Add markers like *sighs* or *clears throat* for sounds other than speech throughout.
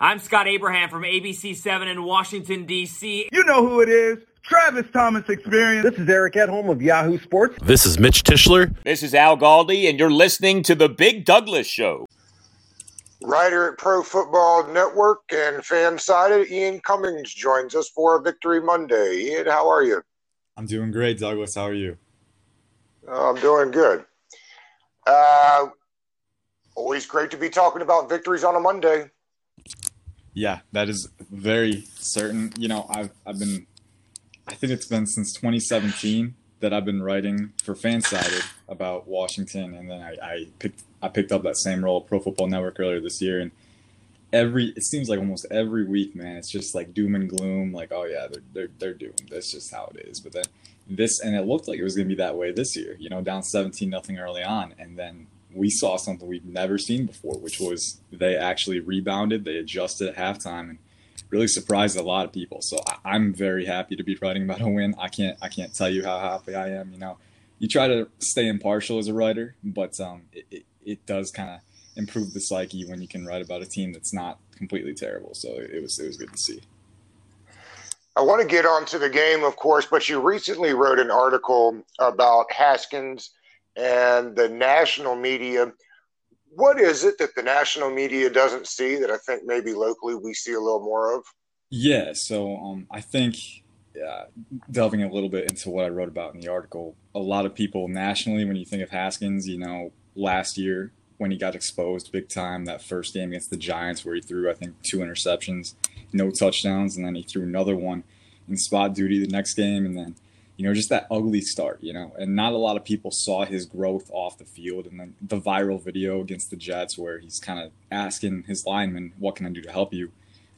I'm Scott Abraham from ABC7 in Washington, D.C. You know who it is. Travis Thomas Experience. This is Eric Edholm of Yahoo Sports. This is Mitch Tischler. This is Al Galdi, and you're listening to The Big Douglas Show. Writer at Pro Football Network and FanSided, Ian Cummings joins us for Victory Monday. Ian, how are you? I'm doing great, Douglas. How are you? Oh, I'm doing good. Uh, always great to be talking about victories on a Monday. Yeah, that is very certain. You know, I've I've been I think it's been since 2017 that I've been writing for Fansided about Washington, and then I, I picked I picked up that same role at Pro Football Network earlier this year, and every it seems like almost every week, man, it's just like doom and gloom. Like, oh yeah, they're they're they're doomed. That's just how it is. But then this, and it looked like it was going to be that way this year. You know, down 17 nothing early on, and then we saw something we've never seen before, which was they actually rebounded, they adjusted at halftime, and really surprised a lot of people. So I, am very happy to be writing about a win. I can't I can't tell you how happy I am. You know, you try to stay impartial as a writer, but um, it, it, it does kind of improve the psyche when you can write about a team that's not completely terrible. So it was it was good to see. I want to get on to the game, of course, but you recently wrote an article about Haskins and the national media. What is it that the national media doesn't see that I think maybe locally we see a little more of? Yeah, so um, I think uh, delving a little bit into what I wrote about in the article, a lot of people nationally, when you think of Haskins, you know, last year when he got exposed big time, that first game against the Giants where he threw, I think, two interceptions, no touchdowns, and then he threw another one in spot duty the next game, and then you know, just that ugly start, you know, and not a lot of people saw his growth off the field. And then the viral video against the Jets where he's kind of asking his lineman, what can I do to help you?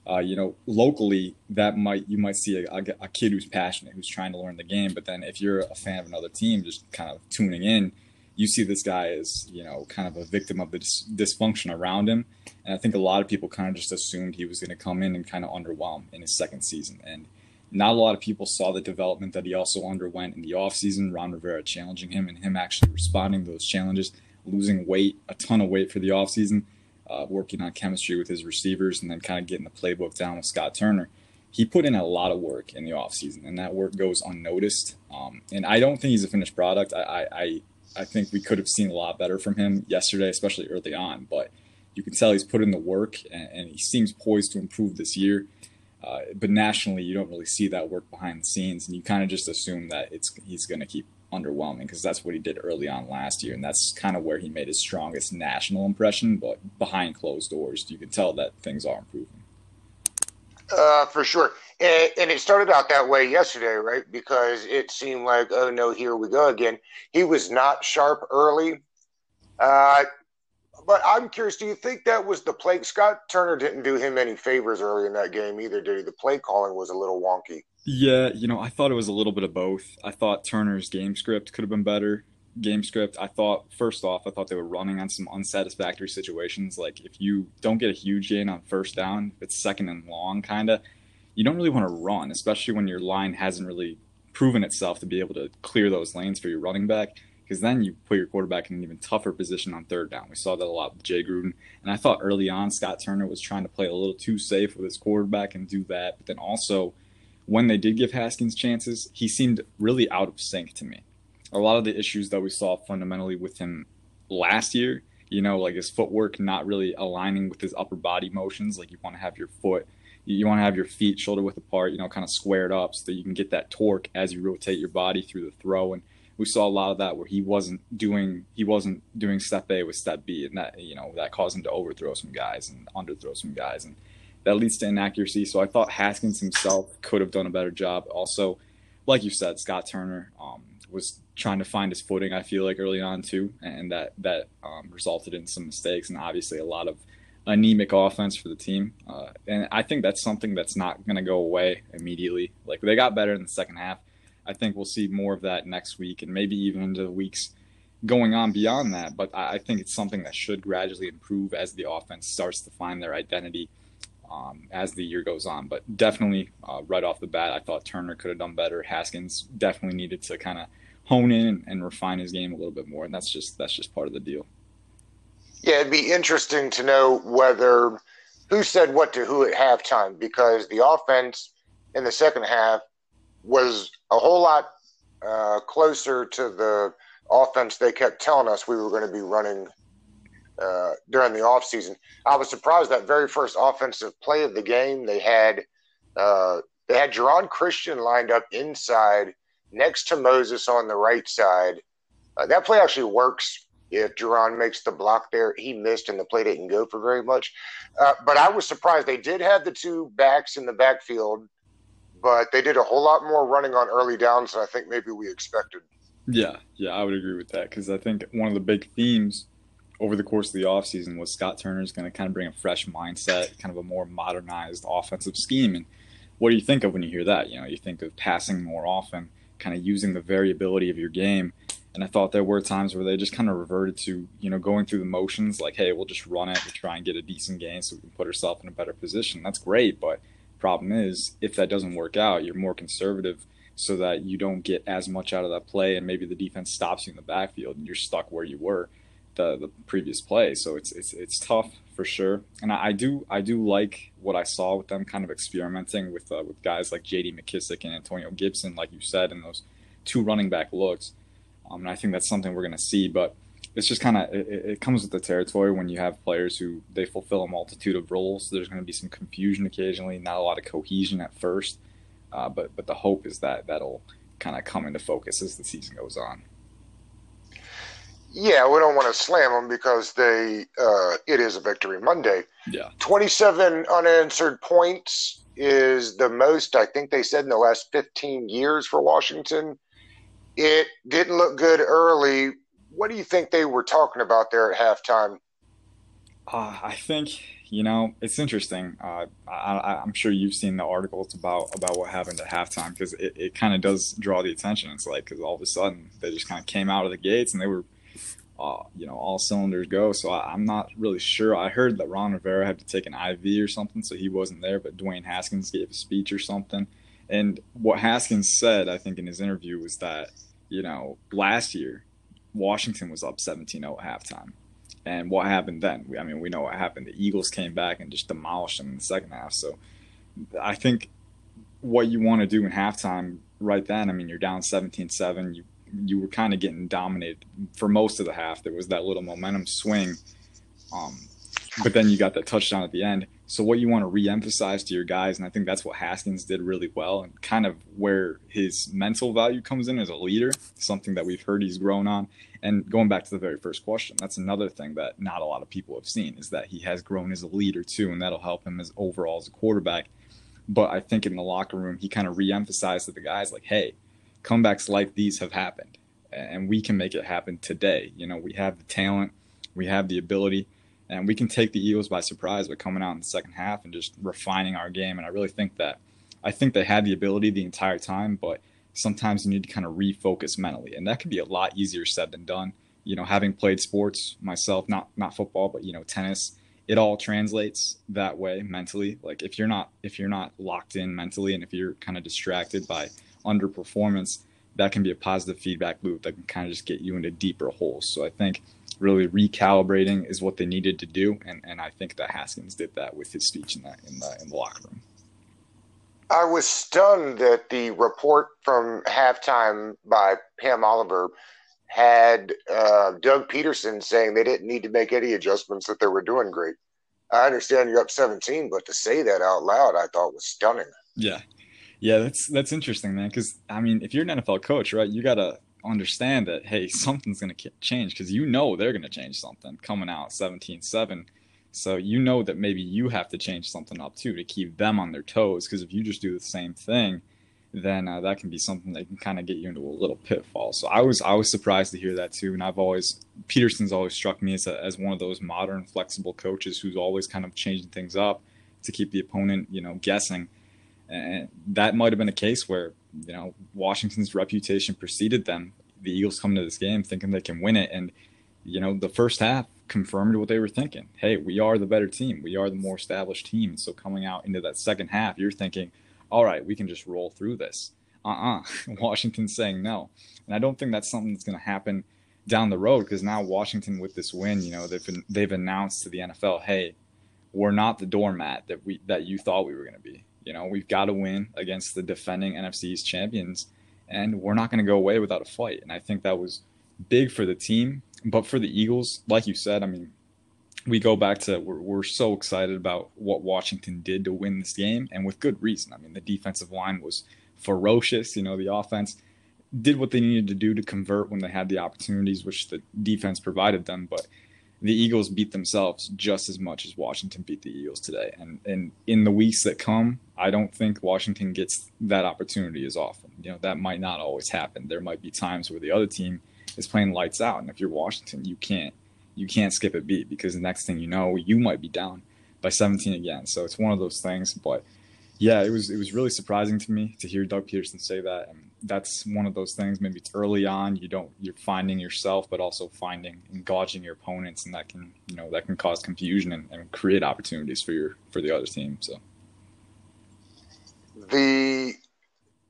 Uh, you know, locally, that might, you might see a, a, kid who's passionate, who's trying to learn the game. But then if you're a fan of another team, just kind of tuning in, you see this guy as, you know, kind of a victim of the dis- dysfunction around him. And I think a lot of people kind of just assumed he was going to come in and kind of underwhelm in his second season. And, not a lot of people saw the development that he also underwent in the offseason. Ron Rivera challenging him and him actually responding to those challenges, losing weight, a ton of weight for the offseason, uh, working on chemistry with his receivers, and then kind of getting the playbook down with Scott Turner. He put in a lot of work in the offseason, and that work goes unnoticed. Um, and I don't think he's a finished product. I, I, I think we could have seen a lot better from him yesterday, especially early on. But you can tell he's put in the work, and, and he seems poised to improve this year. Uh, but nationally, you don't really see that work behind the scenes, and you kind of just assume that it's he's going to keep underwhelming because that's what he did early on last year, and that's kind of where he made his strongest national impression. But behind closed doors, you can tell that things are improving. Uh, for sure, and, and, it started out that way yesterday, right? Because it seemed like, oh no, here we go again. He was not sharp early. Uh, but I'm curious. Do you think that was the play? Scott Turner didn't do him any favors early in that game either, did he? The play calling was a little wonky. Yeah, you know, I thought it was a little bit of both. I thought Turner's game script could have been better. Game script, I thought first off, I thought they were running on some unsatisfactory situations. Like if you don't get a huge gain on first down, it's second and long, kind of. You don't really want to run, especially when your line hasn't really proven itself to be able to clear those lanes for your running back because then you put your quarterback in an even tougher position on third down. We saw that a lot with Jay Gruden. And I thought early on Scott Turner was trying to play a little too safe with his quarterback and do that. But then also, when they did give Haskins chances, he seemed really out of sync to me. A lot of the issues that we saw fundamentally with him last year, you know, like his footwork not really aligning with his upper body motions. Like you want to have your foot you want to have your feet shoulder width apart, you know, kind of squared up so that you can get that torque as you rotate your body through the throw. And we saw a lot of that where he wasn't doing he wasn't doing step A with step B, and that you know that caused him to overthrow some guys and underthrow some guys, and that leads to inaccuracy. So I thought Haskins himself could have done a better job. Also, like you said, Scott Turner um, was trying to find his footing. I feel like early on too, and that that um, resulted in some mistakes and obviously a lot of anemic offense for the team. Uh, and I think that's something that's not going to go away immediately. Like they got better in the second half I think we'll see more of that next week and maybe even into the weeks going on beyond that. But I think it's something that should gradually improve as the offense starts to find their identity um, as the year goes on. But definitely, uh, right off the bat, I thought Turner could have done better. Haskins definitely needed to kind of hone in and, and refine his game a little bit more, and that's just that's just part of the deal. Yeah, it'd be interesting to know whether who said what to who at halftime because the offense in the second half was a whole lot uh, closer to the offense they kept telling us we were going to be running uh, during the offseason. I was surprised that very first offensive play of the game they had uh, they had Geron Christian lined up inside next to Moses on the right side. Uh, that play actually works if Geron makes the block there. He missed and the play didn't go for very much. Uh, but I was surprised. They did have the two backs in the backfield, but they did a whole lot more running on early downs than I think maybe we expected. Yeah, yeah, I would agree with that because I think one of the big themes over the course of the offseason was Scott Turner is going to kind of bring a fresh mindset, kind of a more modernized offensive scheme. And what do you think of when you hear that? You know, you think of passing more often, kind of using the variability of your game and I thought there were times where they just kind of reverted to, you know, going through the motions like, hey, we'll just run it, we'll try and get a decent game so we can put ourselves in a better position. That's great, but problem is if that doesn't work out, you're more conservative so that you don't get as much out of that play and maybe the defense stops you in the backfield and you're stuck where you were the, the previous play. So it's it's it's tough for sure. And I, I do I do like what I saw with them kind of experimenting with uh, with guys like J.D. McKissick and Antonio Gibson, like you said, in those two running back looks. Um, and I think that's something we're going to see. But it's just kind of it, it, comes with the territory when you have players who they fulfill a multitude of roles. So there's going to be some confusion occasionally, not a lot of cohesion at first. Uh, but but the hope is that that'll kind of come into focus as the season goes on. Yeah, we don't want to slam them because they uh, it is a victory Monday. Yeah, twenty-seven unanswered points is the most I think they said in the last fifteen years for Washington. It didn't look good early. What do you think they were talking about there at halftime? Uh, I think you know it's interesting. Uh, I, am sure you've seen the articles about about what happened at halftime because it, it kind of does draw the attention. It's like because all of a sudden they just kind of came out of the gates and they were, uh, you know, all cylinders go. So I, am not really sure. I heard that Ron Rivera had to take an IV or something, so he wasn't there. But Dwayne Haskins gave a speech or something. And what Haskins said, I think, in his interview was that you know, last year, Washington was up 17 0 at halftime. And what happened then? I mean, we know what happened. The Eagles came back and just demolished them in the second half. So I think what you want to do in halftime right then, I mean, you're down 17 7. You, you were kind of getting dominated for most of the half. There was that little momentum swing. Um, but then you got that touchdown at the end. So what you want to re-emphasize to your guys, and I think that's what Haskins did really well, and kind of where his mental value comes in as a leader, something that we've heard he's grown on. And going back to the very first question, that's another thing that not a lot of people have seen is that he has grown as a leader too, and that'll help him as overall as a quarterback. But I think in the locker room, he kind of re-emphasized to the guys like, "Hey, comebacks like these have happened, and we can make it happen today. You know, we have the talent, we have the ability." And we can take the Eagles by surprise by coming out in the second half and just refining our game. And I really think that I think they had the ability the entire time, but sometimes you need to kind of refocus mentally, and that can be a lot easier said than done. You know, having played sports myself, not not football, but you know, tennis, it all translates that way mentally. Like if you're not if you're not locked in mentally, and if you're kind of distracted by underperformance, that can be a positive feedback loop that can kind of just get you into deeper holes. So I think really recalibrating is what they needed to do, and, and I think that Haskins did that with his speech in the in the in the locker room. I was stunned that the report from halftime by Pam Oliver had uh, Doug Pederson saying they didn't need to make any adjustments; that they were doing great. I understand you're up 17, but to say that out loud, I thought was stunning. Yeah, yeah, that's that's interesting, man. Because I mean, if you're an NFL coach, right, you gotta understand that hey *laughs* something's going to change because you know they're going to change something coming out 17-7 so you know that maybe you have to change something up too to keep them on their toes because if you just do the same thing then uh, that can be something that can kind of get you into a little pitfall. So i was i was surprised to hear that too and i've always pederson's always struck me as, a, as one of those modern flexible coaches who's always kind of changing things up to keep the opponent you know guessing. And that might have been a case where you know, Washington's reputation preceded them. The Eagles come to this game thinking they can win it, and you know, the first half confirmed what they were thinking. Hey, we are the better team. We are the more established team. So coming out into that second half, you're thinking, all right, we can just roll through this. Uh-uh. *laughs* Washington's saying no, and I don't think that's something that's going to happen down the road because now Washington with this win, you know, they've been, they've announced to the NFL, hey, we're not the doormat that we that you thought we were going to be. You know, we've got to win against the defending NFC's champions, and we're not going to go away without a fight. And I think that was big for the team, but for the Eagles, like you said, I mean, we go back to we're, we're so excited about what Washington did to win this game, and with good reason. I mean, the defensive line was ferocious. You know, the offense did what they needed to do to convert when they had the opportunities, which the defense provided them. But the Eagles beat themselves just as much as Washington beat the Eagles today. And and in the weeks that come, I don't think Washington gets that opportunity as often. You know, that might not always happen. There might be times where the other team is playing lights out, and if you're Washington, you can't you can't skip a beat because the next thing you know, you might be down by 17 again. So it's one of those things. But yeah, it was it was really surprising to me to hear Doug Pederson say that. And that's one of those things. Maybe it's early on. You don't you're finding yourself, but also finding and gauging your opponents, and that can you know that can cause confusion and, and create opportunities for your for the other team. So the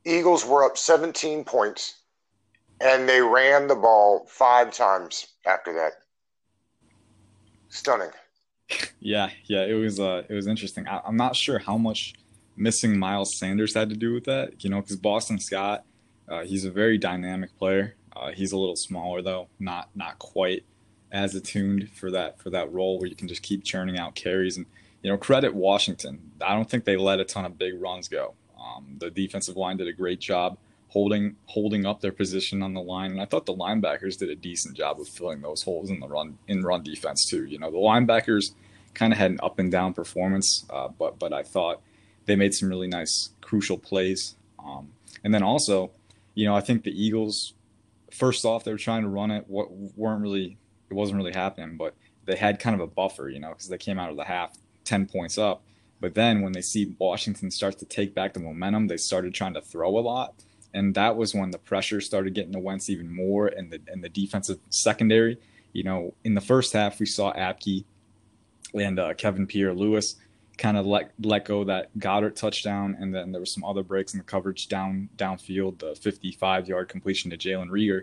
Eagles were up 17 points, and they ran the ball five times after that. Stunning. Yeah, yeah, it was uh, it was interesting. I, I'm not sure how much missing Miles Sanders had to do with that, you know, because Boston Scott uh, he's a very dynamic player. Uh, he's a little smaller though, not not quite as attuned for that for that role where you can just keep churning out carries. And you know, credit Washington. I don't think they let a ton of big runs go. Um, the defensive line did a great job holding holding up their position on the line, and I thought the linebackers did a decent job of filling those holes in the run in run defense too. You know, the linebackers kind of had an up and down performance, uh, but but I thought they made some really nice crucial plays. Um, and then also you know, I think the Eagles, first off, they were trying to run it. What weren't really, it wasn't really happening, but they had kind of a buffer, you know, because they came out of the half 10 points up. But then when they see Washington start to take back the momentum, they started trying to throw a lot. And that was when the pressure started getting to Wentz even more and the, and the defensive secondary. You know, in the first half, we saw Apke and uh, Kevin Pierre Louis kind of let let go that Goedert touchdown, and then there was some other breaks in the coverage down downfield, the 55 yard completion to Jalen Reagor.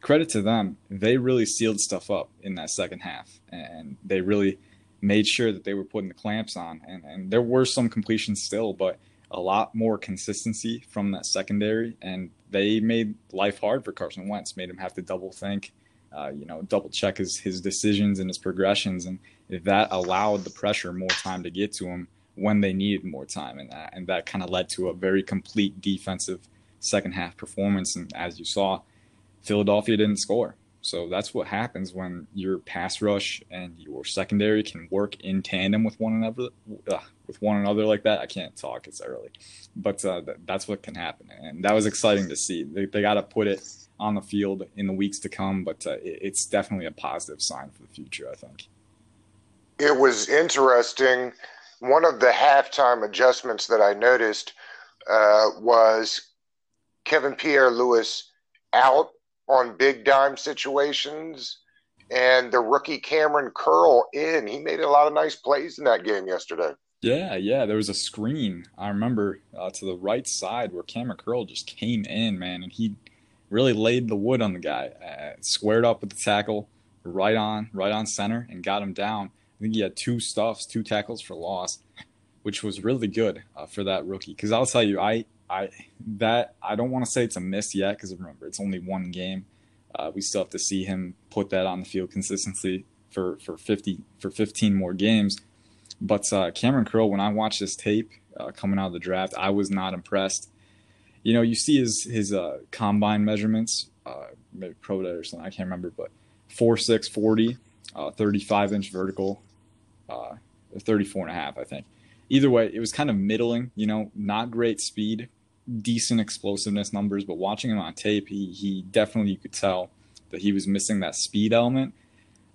Credit to them, they really sealed stuff up in that second half, and they really made sure that they were putting the clamps on. And, and there were some completions still, but a lot more consistency from that secondary, and they made life hard for Carson Wentz, made him have to double think. Uh, you know, double check his his decisions and his progressions, and that allowed the pressure more time to get to him when they needed more time, and that and that kind of led to a very complete defensive second half performance. And as you saw, Philadelphia didn't score, so that's what happens when your pass rush and your secondary can work in tandem with one another. Uh, with one another like that, I can't talk. It's early, but uh, th- that's what can happen, and that was exciting to see. They, they got to put it on the field in the weeks to come, but uh, it, it's definitely a positive sign for the future. I think it was interesting. One of the halftime adjustments that I noticed uh, was Kevin Pierre Louis out on big dime situations and the rookie Kamren Curl in. He made a lot of nice plays in that game yesterday. Yeah, yeah. There was a screen I remember uh, to the right side where Kamren Curl just came in, man, and he really laid the wood on the guy, uh, squared up with the tackle, right on, right on center, and got him down. I think he had two stuffs, two tackles for loss, which was really good uh, for that rookie. Because I'll tell you, I, I that I don't want to say it's a miss yet, because remember it's only one game. Uh, we still have to see him put that on the field consistently for for fifty for fifteen more games. But uh, Kamren Curl, when I watched this tape uh, coming out of the draft, I was not impressed you know, you see his his uh, combine measurements, uh, maybe pro day or something. I can't remember, but four six forty, uh, 35 inch vertical, uh, 34 and a half, I think. Either way, it was kind of middling. You know, not great speed, decent explosiveness numbers, but watching him on tape, he he definitely you could tell that he was missing that speed element.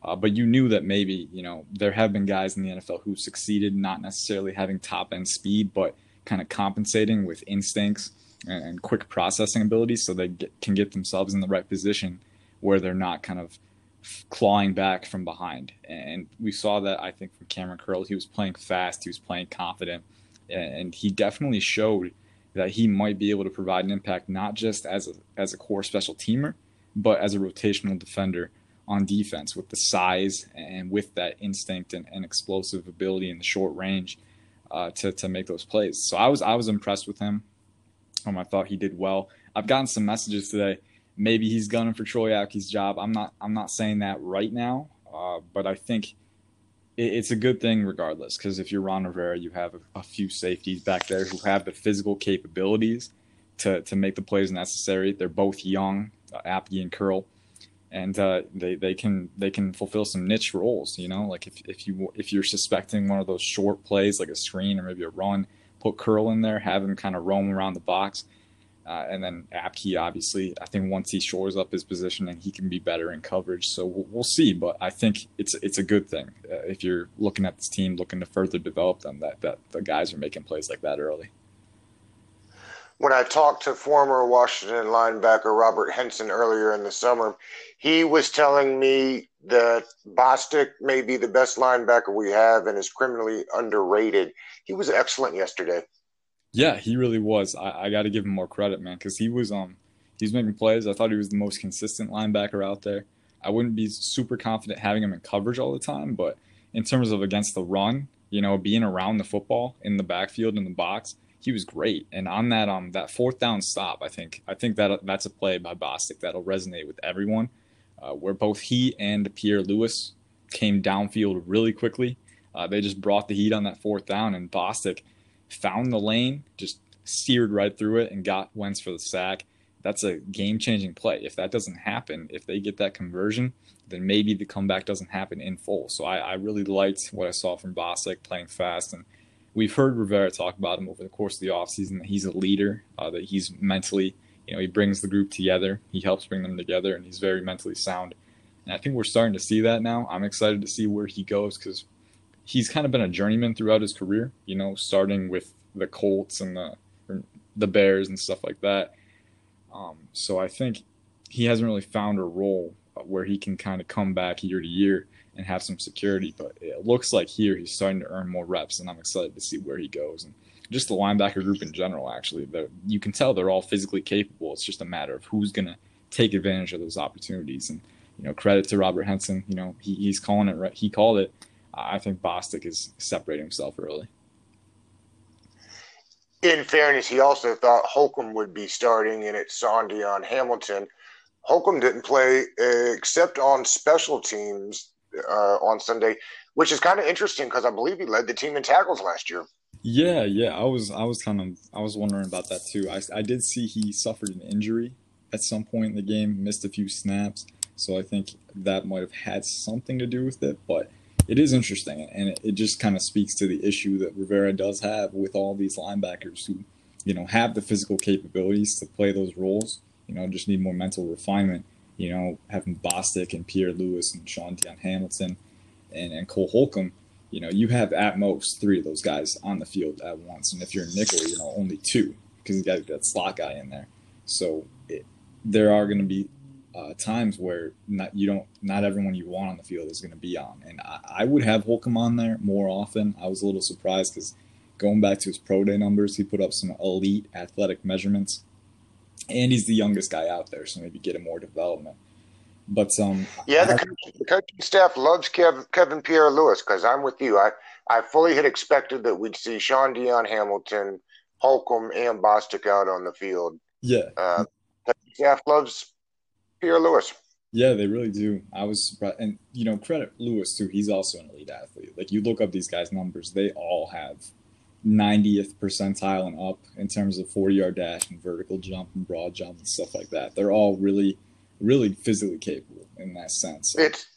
Uh, but you knew that maybe you know there have been guys in the NFL who succeeded not necessarily having top end speed, but kind of compensating with instincts and, and quick processing abilities so they get, can get themselves in the right position where they're not kind of clawing back from behind. And we saw that, I think, from Kamren Curl. He was playing fast, he was playing confident, and he definitely showed that he might be able to provide an impact not just as a, as a core special teamer, but as a rotational defender on defense with the size and with that instinct and, and explosive ability in the short range uh, to to make those plays. So I was I was impressed with him. Um, I thought he did well. I've gotten some messages today. Maybe he's gunning for Troy Apke's job. I'm not I'm not saying that right now, uh, but I think it's a good thing regardless. Because if you're Ron Rivera, you have a, a few safeties back there who have the physical capabilities to to make the plays necessary. They're both young, uh, Apke and Curl and uh, they they can they can fulfill some niche roles. You know, like if if you if you're suspecting one of those short plays like a screen or maybe a run, put Curl in there, have him kind of roam around the box, uh, and then Apke obviously. I think once he shores up his position and he can be better in coverage, so we'll, we'll see. But I think it's it's a good thing uh, if you're looking at this team, looking to further develop them, that that the guys are making plays like that early when I talked to former Washington linebacker Robert Henson earlier in the summer, he was telling me that Bostic may be the best linebacker we have and is criminally underrated. He was excellent yesterday. Yeah, he really was. I, I got to give him more credit, man, because he was um he's making plays. I thought he was the most consistent linebacker out there. I wouldn't be super confident having him in coverage all the time, but in terms of against the run, you know, being around the football in the backfield in the box, he was great. And on that um that fourth down stop, I think I think that that's a play by Bostic that'll resonate with everyone, uh, where both he and Pierre Louis came downfield really quickly. Uh, they just brought the heat on that fourth down, and Bostic found the lane, just steered right through it, and got Wentz for the sack. That's a game changing play. If that doesn't happen, if they get that conversion, then maybe the comeback doesn't happen in full. So I, I really liked what I saw from Bostic playing fast and we've heard Rivera talk about him over the course of the offseason that he's a leader, uh, that he's mentally, you know, he brings the group together, he helps bring them together, and he's very mentally sound. And I think we're starting to see that now. I'm excited to see where he goes because he's kind of been a journeyman throughout his career, you know, starting with the Colts and the the Bears and stuff like that. Um, so I think he hasn't really found a role where he can kind of come back year to year and have some security. But it looks like here he's starting to earn more reps, and I'm excited to see where he goes. And just the linebacker group in general, actually, you can tell they're all physically capable. It's just a matter of who's going to take advantage of those opportunities. And you know, credit to Robert Henson. You know, he, he's calling it right. He called it. I think Bostic is separating himself early. In fairness, he also thought Holcomb would be starting, and it's Shaun Dion Hamilton. Holcomb didn't play except on special teams uh, on Sunday, which is kind of interesting because I believe he led the team in tackles last year. Yeah, yeah, I was I was kind of I was wondering about that too. I I did see he suffered an injury at some point in the game, missed a few snaps, so I think that might have had something to do with it. But it is interesting, and it, it just kind of speaks to the issue that Rivera does have with all these linebackers who, you know, have the physical capabilities to play those roles. You know, just need more mental refinement you know, having Bostic and Pierre Louis and Shaun Dion Hamilton and, and Cole Holcomb, you know, you have at most three of those guys on the field at once. And if you're a nickel, you know, only two because you got that slot guy in there. So it, there are going to be uh, times where not you don't not everyone you want on the field is going to be on. And I, I, would have Holcomb on there more often. I was a little surprised because going back to his pro day numbers, he put up some elite athletic measurements and he's the youngest guy out there, so maybe get him more development. But um, yeah, the, coach, the coaching staff loves Kev, Kevin Pierre Louis because I'm with you. I I fully had expected that we'd see Shaun Dion Hamilton, Holcomb, and Bostic out on the field. Yeah, uh, staff loves Pierre Louis. Yeah, they really do. I was surprised, and you know, credit Louis too. He's also an elite athlete. Like you look up these guys' numbers, they all have 90th percentile and up in terms of 40 yard dash and vertical jump and broad jump and stuff like that. They're all really, really physically capable in that sense. It's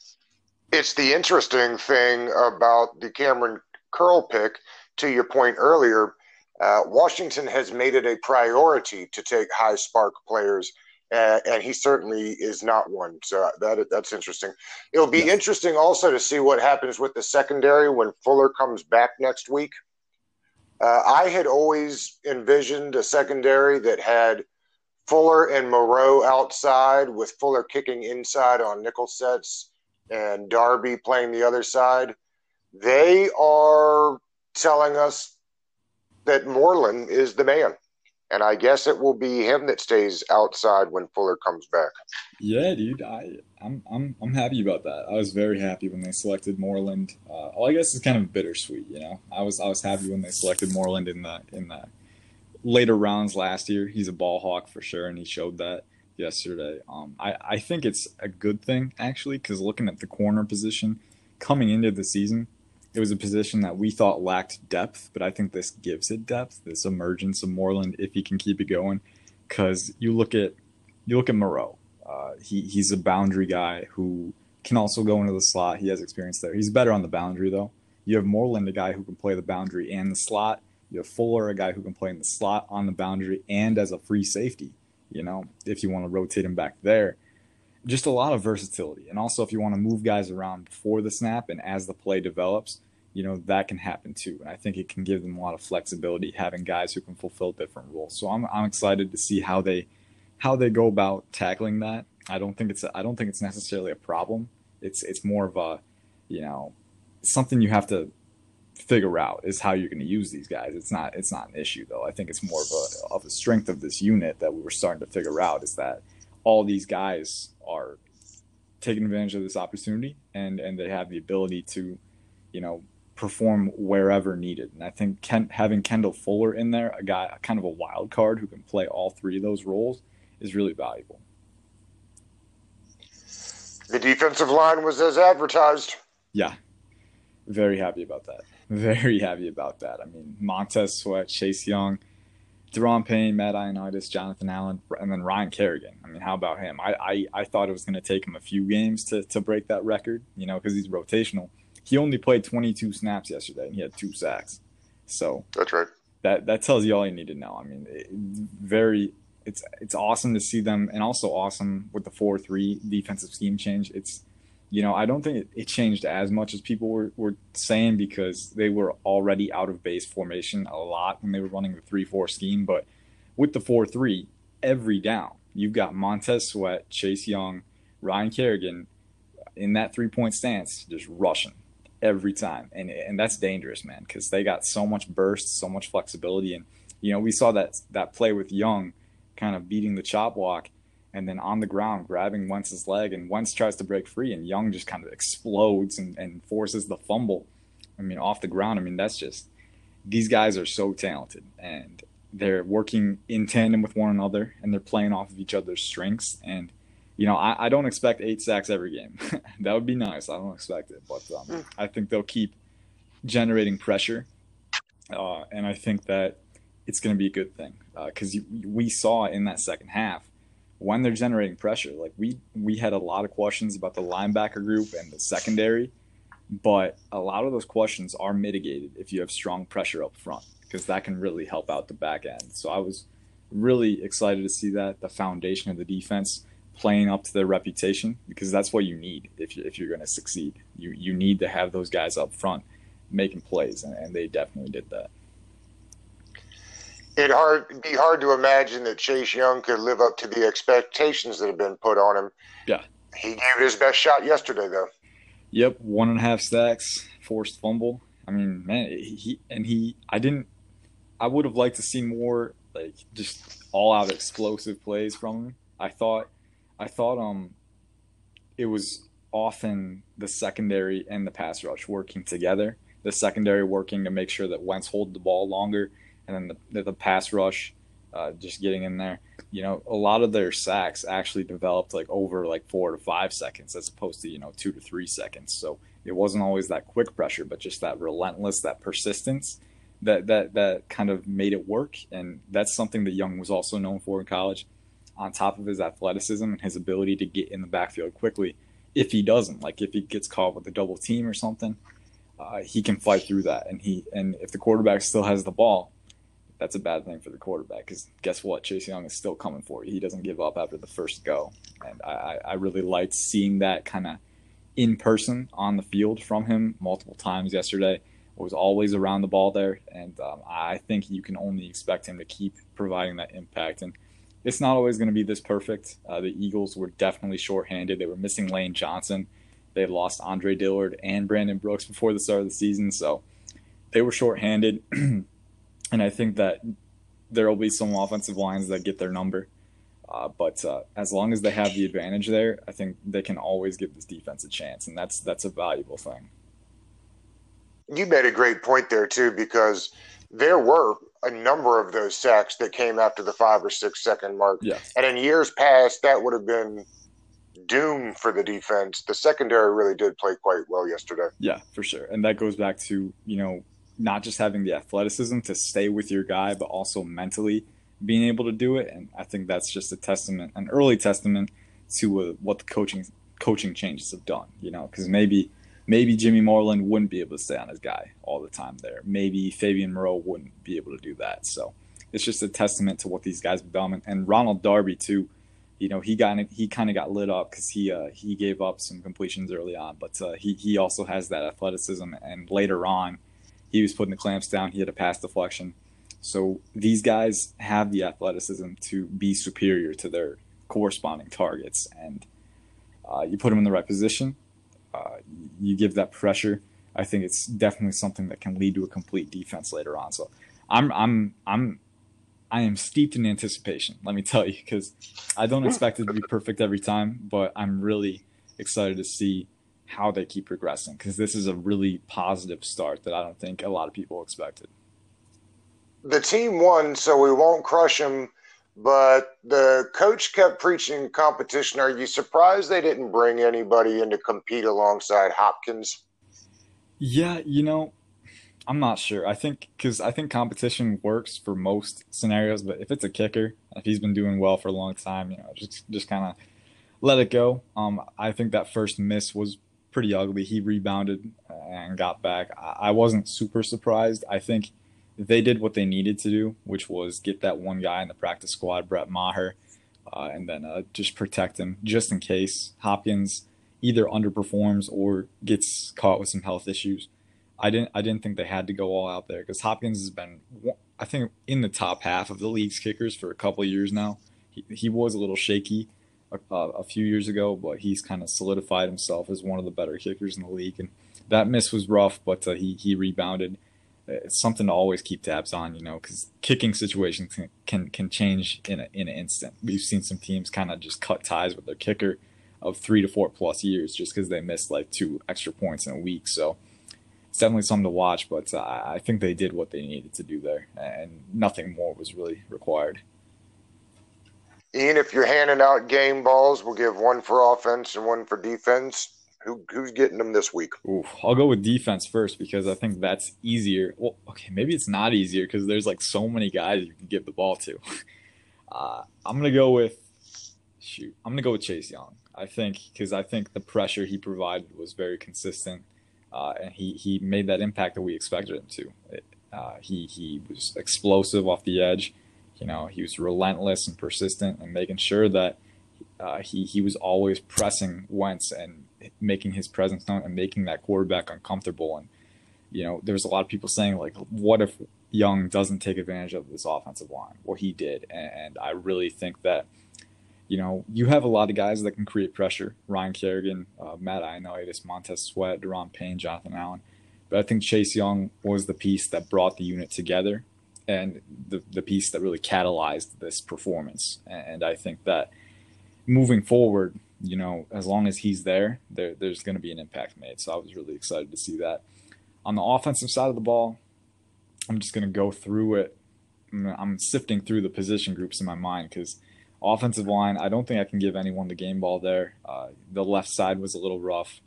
it's the interesting thing about the Kamren Curl pick. To your point earlier, uh, Washington has made it a priority to take high SPARQ players. Uh, and he certainly is not one. So that that's interesting. It'll be yes. interesting also to see what happens with the secondary when Fuller comes back next week. Uh, I had always envisioned a secondary that had Fuller and Moreau outside, with Fuller kicking inside on nickel sets and Darby playing the other side. They are telling us that Moreland is the man. And I guess it will be him that stays outside when Fuller comes back. Yeah, dude, I I'm I'm I'm happy about that. I was very happy when they selected Moreland. Uh, well, I guess it's kind of bittersweet, you know. I was I was happy when they selected Moreland in the in the later rounds last year. He's a ball hawk for sure, and he showed that yesterday. Um, I I think it's a good thing actually because looking at the corner position coming into the season, it was a position that we thought lacked depth, but I think this gives it depth. This emergence of Moreland, if he can keep it going, because you look at you look at Moreau uh, he he's a boundary guy who can also go into the slot. He has experience there. He's better on the boundary though. You have Moreland, a guy who can play the boundary and the slot. You have Fuller, a guy who can play in the slot on the boundary and as a free safety. You know, if you want to rotate him back there, just a lot of versatility. And also, if you want to move guys around before the snap and as the play develops, you know that can happen too. And I think it can give them a lot of flexibility having guys who can fulfill different roles. So I'm I'm excited to see how they how they go about tackling that. I don't think it's I don't think it's necessarily a problem. It's it's more of a you know something you have to figure out is how you're going to use these guys. It's not it's not an issue though. I think it's more of a of the strength of this unit that we were starting to figure out is that all these guys are taking advantage of this opportunity and and they have the ability to you know perform wherever needed. And I think Ken, having Kendall Fuller in there, a guy kind of a wild card who can play all three of those roles is really valuable. The defensive line was as advertised. Yeah, very happy about that. *laughs* Very happy about that. I mean, Montez Sweat, Chase Young, Daron Payne, Matt Ioannidis, Jonathan Allen, and then Ryan Kerrigan. I mean, how about him? I, I, I thought it was going to take him a few games to, to break that record, you know, because he's rotational. He only played 22 snaps yesterday, and he had two sacks. So that's right. That that tells you all you need to know. I mean, it, very it's it's awesome to see them, and also awesome with the four three defensive scheme change. It's you know I don't think it, it, changed as much as people were, were saying because they were already out of base formation a lot when they were running the three four scheme, but with the four three, every down you've got Montez Sweat, Chase Young, Ryan Kerrigan in that three point stance, just rushing every time, and and that's dangerous, man, because they got so much burst, so much flexibility, and you know we saw that that play with Young kind of beating the chop walk and then on the ground grabbing Wentz's leg and Wentz tries to break free and Young just kind of explodes and, and forces the fumble. I mean, off the ground. I mean, that's just these guys are so talented and they're working in tandem with one another and they're playing off of each other's strengths. And, you know, I, I don't expect eight sacks every game. *laughs* that would be nice. I don't expect it, but um, mm. I think they'll keep generating pressure. Uh, and I think that it's going to be a good thing because uh, we saw in that second half when they're generating pressure, like we we had a lot of questions about the linebacker group and the secondary, but a lot of those questions are mitigated if you have strong pressure up front because that can really help out the back end. So I was really excited to see that the foundation of the defense playing up to their reputation because that's what you need if, you, if you're going to succeed. You you need to have those guys up front making plays, and, and they definitely did that it hard be hard to imagine that Chase Young could live up to the expectations that have been put on him. Yeah, he gave it his best shot yesterday, though. Yep, one and a half sacks, forced fumble. I mean, man, he and he. I didn't. I would have liked to see more like just all out explosive plays from him. I thought, I thought, um, it was often the secondary and the pass rush working together. The secondary working to make sure that Wentz hold the ball longer and then the, the pass rush, uh, just getting in there. You know, a lot of their sacks actually developed like over like four to five seconds as opposed to you know two to three seconds. So it wasn't always that quick pressure, but just that relentless, that persistence that that that kind of made it work. And that's something that Young was also known for in college. On top of his athleticism and his ability to get in the backfield quickly, if he doesn't, like if he gets caught with a double team or something, uh, he can fight through that. And he and if the quarterback still has the ball, that's a bad thing for the quarterback because guess what? Chase Young is still coming for you. He doesn't give up after the first go. And I, I really liked seeing that kind of in person on the field from him multiple times yesterday. Was always around the ball there, and um, I think you can only expect him to keep providing that impact. And it's not always going to be this perfect. Uh, the Eagles were definitely shorthanded. They were missing Lane Johnson. They lost Andre Dillard and Brandon Brooks before the start of the season, so they were shorthanded. *clears throat* and I think that there will be some offensive lines that get their number. Uh, but uh, as long as they have the advantage there, I think they can always give this defense a chance, and that's that's a valuable thing. You made a great point there too, because there were a number of those sacks that came after the five or six second mark. Yes. And in years past, that would have been doom for the defense. The secondary really did play quite well yesterday. Yeah, for sure. And that goes back to, you know, not just having the athleticism to stay with your guy, but also mentally being able to do it. And I think that's just a testament, an early testament to uh, what the coaching coaching changes have done. You know, because maybe maybe Jimmy Moreland wouldn't be able to stay on his guy all the time there. Maybe Fabian Moreau wouldn't be able to do that. So it's just a testament to what these guys have done. And Ronald Darby too. You know, he got he kind of got lit up because he uh, he gave up some completions early on, but uh, he he also has that athleticism. And later on, he was putting the clamps down. He had a pass deflection. So these guys have the athleticism to be superior to their corresponding targets, and uh, you put them in the right position. Uh, you give that pressure. I think it's definitely something that can lead to a complete defense later on. So I'm I'm I'm I am steeped in anticipation. Let me tell you, because I don't *laughs* expect it to be perfect every time, but I'm really excited to see how they keep progressing because this is a really positive start that I don't think a lot of people expected. The team won, so we won't crush them. But the coach kept preaching competition. Are you surprised they didn't bring anybody in to compete alongside Hopkins? Yeah, you know, I'm not sure. I think because I think competition works for most scenarios, but if it's a kicker, if he's been doing well for a long time, you know, just just kind of let it go. Um, I think that first miss was pretty ugly. He rebounded and got back. I, I wasn't super surprised. I think they did what they needed to do, which was get that one guy in the practice squad, Brett Maher, uh, and then uh, just protect him just in case Hopkins either underperforms or gets caught with some health issues. I didn't I didn't think they had to go all out there because Hopkins has been I think in the top half of the league's kickers for a couple years now. He, he was a little shaky a, a few years ago, but he's kind of solidified himself as one of the better kickers in the league. And that miss was rough, but uh, he he rebounded. It's something to always keep tabs on, you know, because kicking situations can, can can change in a, in an instant. We've seen some teams kind of just cut ties with their kicker of three to four plus years just because they missed like two extra points in a week. So it's definitely something to watch, but uh, I think they did what they needed to do there, and nothing more was really required. Ian, if you're handing out game balls, we'll give one for offense and one for defense. Who, who's getting them this week? I'll go with defense first because I think that's easier. Well, okay, maybe it's not easier because there's like so many guys you can give the ball to. *laughs* Uh, I'm gonna go with shoot. I'm gonna go with Chase Young. I think because I think the pressure he provided was very consistent uh, and he he made that impact that we expected him to. It, uh, he he was explosive off the edge. You know, he was relentless and persistent, and making sure that uh, he he was always pressing Wentz and making his presence known and making that quarterback uncomfortable. And you know, there's a lot of people saying like, what if Young doesn't take advantage of this offensive line? Well, he did, and I really think that you know, you have a lot of guys that can create pressure. Ryan Kerrigan, uh, Matt Ioannidis, Montez Sweat, Daron Payne, Jonathan Allen. But I think Chase Young was the piece that brought the unit together and the, the piece that really catalyzed this performance. And I think that moving forward, you know, as long as he's there, there there's going to be an impact made. So I was really excited to see that. On the offensive side of the ball, I'm just going to go through it. I'm sifting through the position groups in my mind because – Offensive line, I don't think I can give anyone the game ball there. Uh, the left side was a little rough.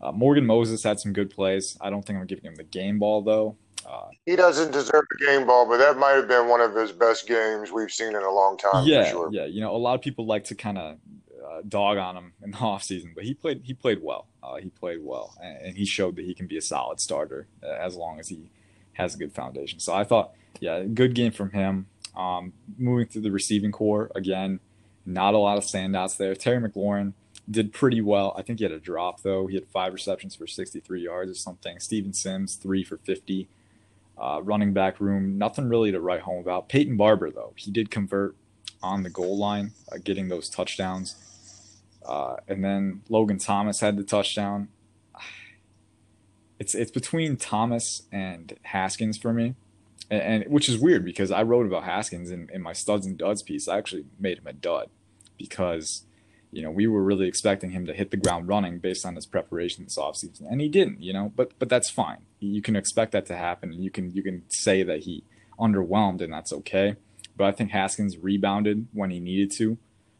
Uh, Morgan Moses had some good plays. I don't think I'm giving him the game ball though. Uh, he doesn't deserve the game ball, but that might have been one of his best games we've seen in a long time. Yeah, sure. yeah. You know, a lot of people like to kind of uh, dog on him in the *laughs* offseason, but he played he played well. Uh, he played well, and, and, he showed that he can be a solid starter uh, as long as he has a good foundation. So I thought, yeah, good game from him. Um, moving through the receiving corps again, not a lot of standouts there. Terry McLaurin did pretty well. I think he had a drop though. He had five receptions for 63 yards or something. Steven Sims three for 50. Uh, running back room, nothing really to write home about. Peyton Barber though, he did convert on the goal line, uh, getting those touchdowns. Uh, and then Logan Thomas had the touchdown. *sighs* It's it's between Thomas and Haskins for me. and, and, which is weird because I wrote about Haskins in, in my studs and duds piece. I actually made him a dud because you know we were really expecting him to hit the ground running based on his preparation this offseason, and he didn't. You know, but but that's fine. You can expect that to happen, you can you can say that he underwhelmed, and that's okay. But I think Haskins rebounded when he needed to.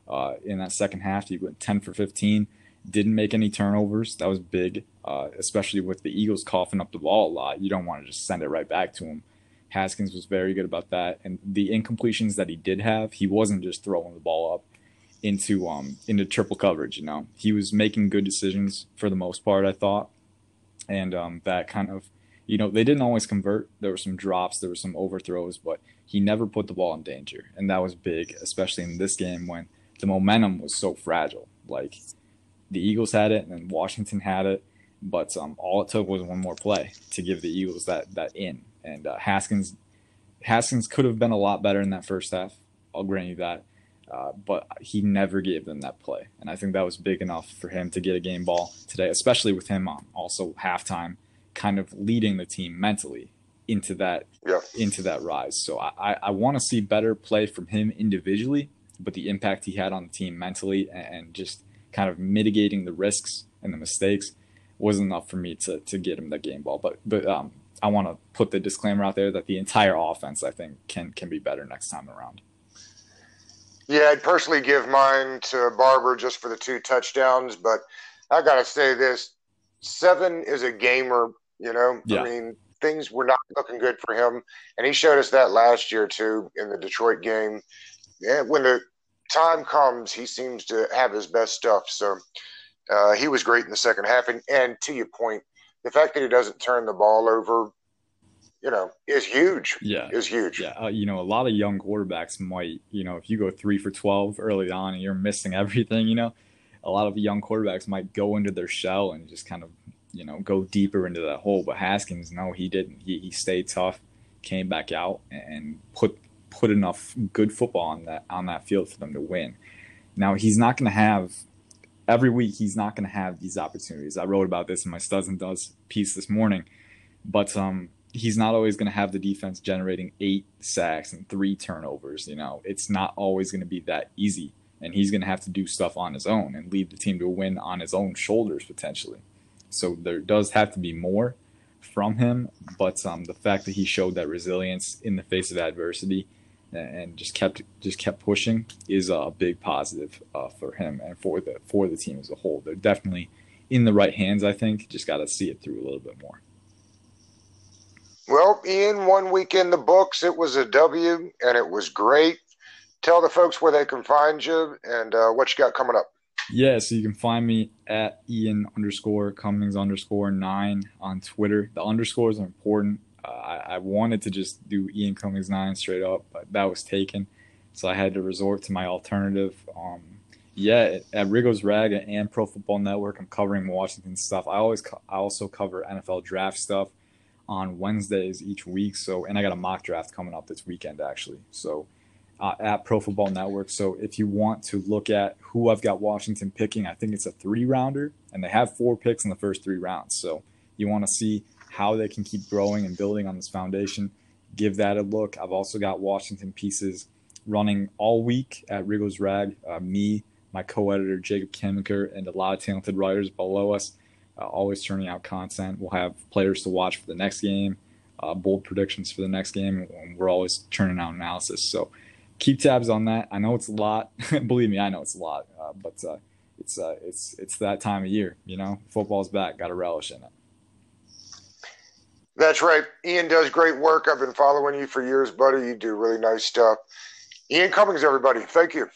Uh, in that second half, he went 10 for 15, didn't make any turnovers. That was big, uh, especially with the Eagles coughing up the ball a lot. You don't want to just send it right back to him. Haskins was very good about that, and the incompletions that he did have, he wasn't just throwing the ball up into um into triple coverage. You know, he was making good decisions for the most part. I thought, and um, that kind of, you know, they didn't always convert. There were some drops, there were some overthrows, but he never put the ball in danger, and that was big, especially in this game when the momentum was so fragile. Like the Eagles had it, and then Washington had it, but um, all it took was one more play to give the Eagles that that in and uh, Haskins, Haskins could have been a lot better in that first half. I'll grant you that. Uh, but he never gave them that play. And I think that was big enough for him to get a game ball today, especially with him um, also halftime kind of leading the team mentally into that yeah. into that rise. So I, I want to see better play from him individually, but the impact he had on the team mentally and just kind of mitigating the risks and the mistakes was enough for me to to get him the game ball. But but um, I want to put the disclaimer out there that the entire offense, I think, can can be better next time around. Yeah, I'd personally give mine to Barber just for the two touchdowns, but I gotta say this: seven is a gamer. You know, yeah. I mean, things were not looking good for him, and he showed us that last year too in the Detroit game. Yeah, when the time comes, he seems to have his best stuff. So uh, he was great in the second half, and and to your point, the fact that he doesn't turn the ball over, you know, is huge. Yeah, is huge. Yeah, uh, you know, a lot of young quarterbacks might, you know, if you go three for twelve early on and you're missing *laughs* everything, you know, a lot of young quarterbacks might go into their shell and just kind of, you know, go deeper into that hole. But Haskins, no, he didn't. He, he stayed tough, came back out, and put put enough good football on that on that field for them to win. Now he's not going to have every week he's not going to have these opportunities. I wrote about this in my studs and does piece this morning, but um, he's not always going to have the defense generating eight sacks and three turnovers. You know, it's not always going to be that easy, and he's going to have to do stuff on his own and lead the team to a win on his own shoulders potentially. So there does have to be more from him, but um, the fact that he showed that resilience in the face of adversity and just kept just kept pushing is a big positive uh, for him and for the for the team as a whole. They're definitely in the right hands. I think just got to see it through a little bit more. Well, Ian, one week in the books, it was a W, and it was great. Tell the folks where they can find you and uh, what you got coming up. Yeah, so you can find me at Ian underscore Cummings underscore nine on Twitter. The underscores are important. I, I, wanted to just do Ian Cummings nine straight up, but that was taken, so I had to resort to my alternative. Um, yeah, at Riggos Rag and Pro Football Network, I'm covering Washington stuff. I always co- I also cover NFL draft stuff on Wednesdays each week. So, and I got a mock draft coming up this weekend actually. So, uh, at Pro Football Network. So, if you want to look at who I've got Washington picking, I think it's a three rounder, and they have four picks in the first three rounds. So, you want to see how they can keep growing and building on this foundation, give that a look. I've also got Washington pieces running all week at Riggos Rag. Uh, me, my co-editor Jacob Kimmiker, and a lot of talented writers below us, uh, always turning out content. We'll have players to watch for the next game, uh, bold predictions for the next game, and we're always turning out analysis. So keep tabs on that. I know it's a lot. *laughs* Believe me, I know it's a lot, uh, but uh, it's uh, it's it's that time of year. You know, football's back. Got to relish in it. That's right. Ian does great work. I've been following you for years, buddy. You do really nice stuff. Ian Cummings, everybody. Thank you.